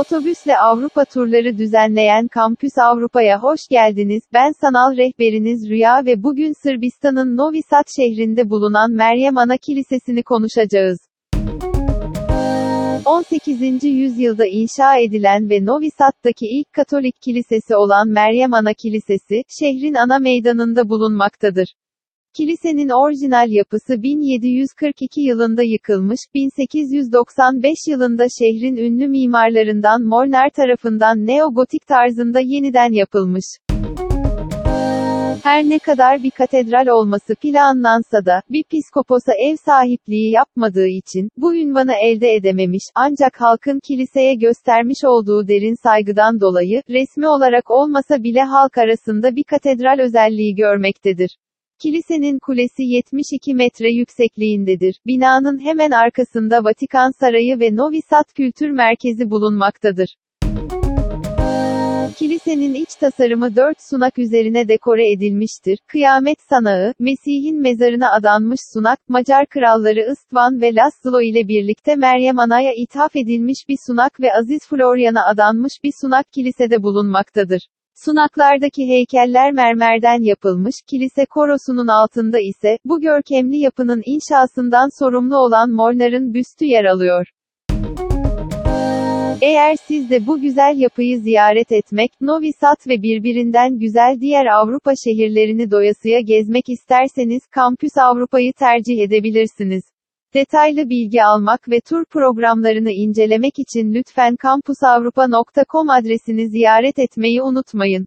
Otobüsle Avrupa turları düzenleyen Kampüs Avrupa'ya hoş geldiniz. Ben sanal rehberiniz Rüya ve bugün Sırbistan'ın Novi Sad şehrinde bulunan Meryem Ana Kilisesi'ni konuşacağız. 18. yüzyılda inşa edilen ve Novi Sad'daki ilk Katolik kilisesi olan Meryem Ana Kilisesi, şehrin ana meydanında bulunmaktadır. Kilisenin orijinal yapısı 1742 yılında yıkılmış, 1895 yılında şehrin ünlü mimarlarından Molnar tarafından neogotik tarzında yeniden yapılmış. Her ne kadar bir katedral olması planlansa da, bir piskoposa ev sahipliği yapmadığı için, bu ünvanı elde edememiş, ancak halkın kiliseye göstermiş olduğu derin saygıdan dolayı, resmi olarak olmasa bile halk arasında bir katedral özelliği görmektedir. Kilisenin kulesi 72 metre yüksekliğindedir. Binanın hemen arkasında Vatikan Sarayı ve Novi Sad Kültür Merkezi bulunmaktadır. Kilisenin iç tasarımı dört sunak üzerine dekore edilmiştir. Kıyamet sanağı, Mesih'in mezarına adanmış sunak, Macar kralları Istvan ve Laszlo ile birlikte Meryem Ana'ya ithaf edilmiş bir sunak ve Aziz Floryan'a adanmış bir sunak kilisede bulunmaktadır. Sunaklardaki heykeller mermerden yapılmış, kilise korosunun altında ise, bu görkemli yapının inşasından sorumlu olan Molnar'ın büstü yer alıyor. Eğer siz de bu güzel yapıyı ziyaret etmek, Novi Sad ve birbirinden güzel diğer Avrupa şehirlerini doyasıya gezmek isterseniz Kampüs Avrupa'yı tercih edebilirsiniz. Detaylı bilgi almak ve tur programlarını incelemek için lütfen kampusavrupa.com adresini ziyaret etmeyi unutmayın.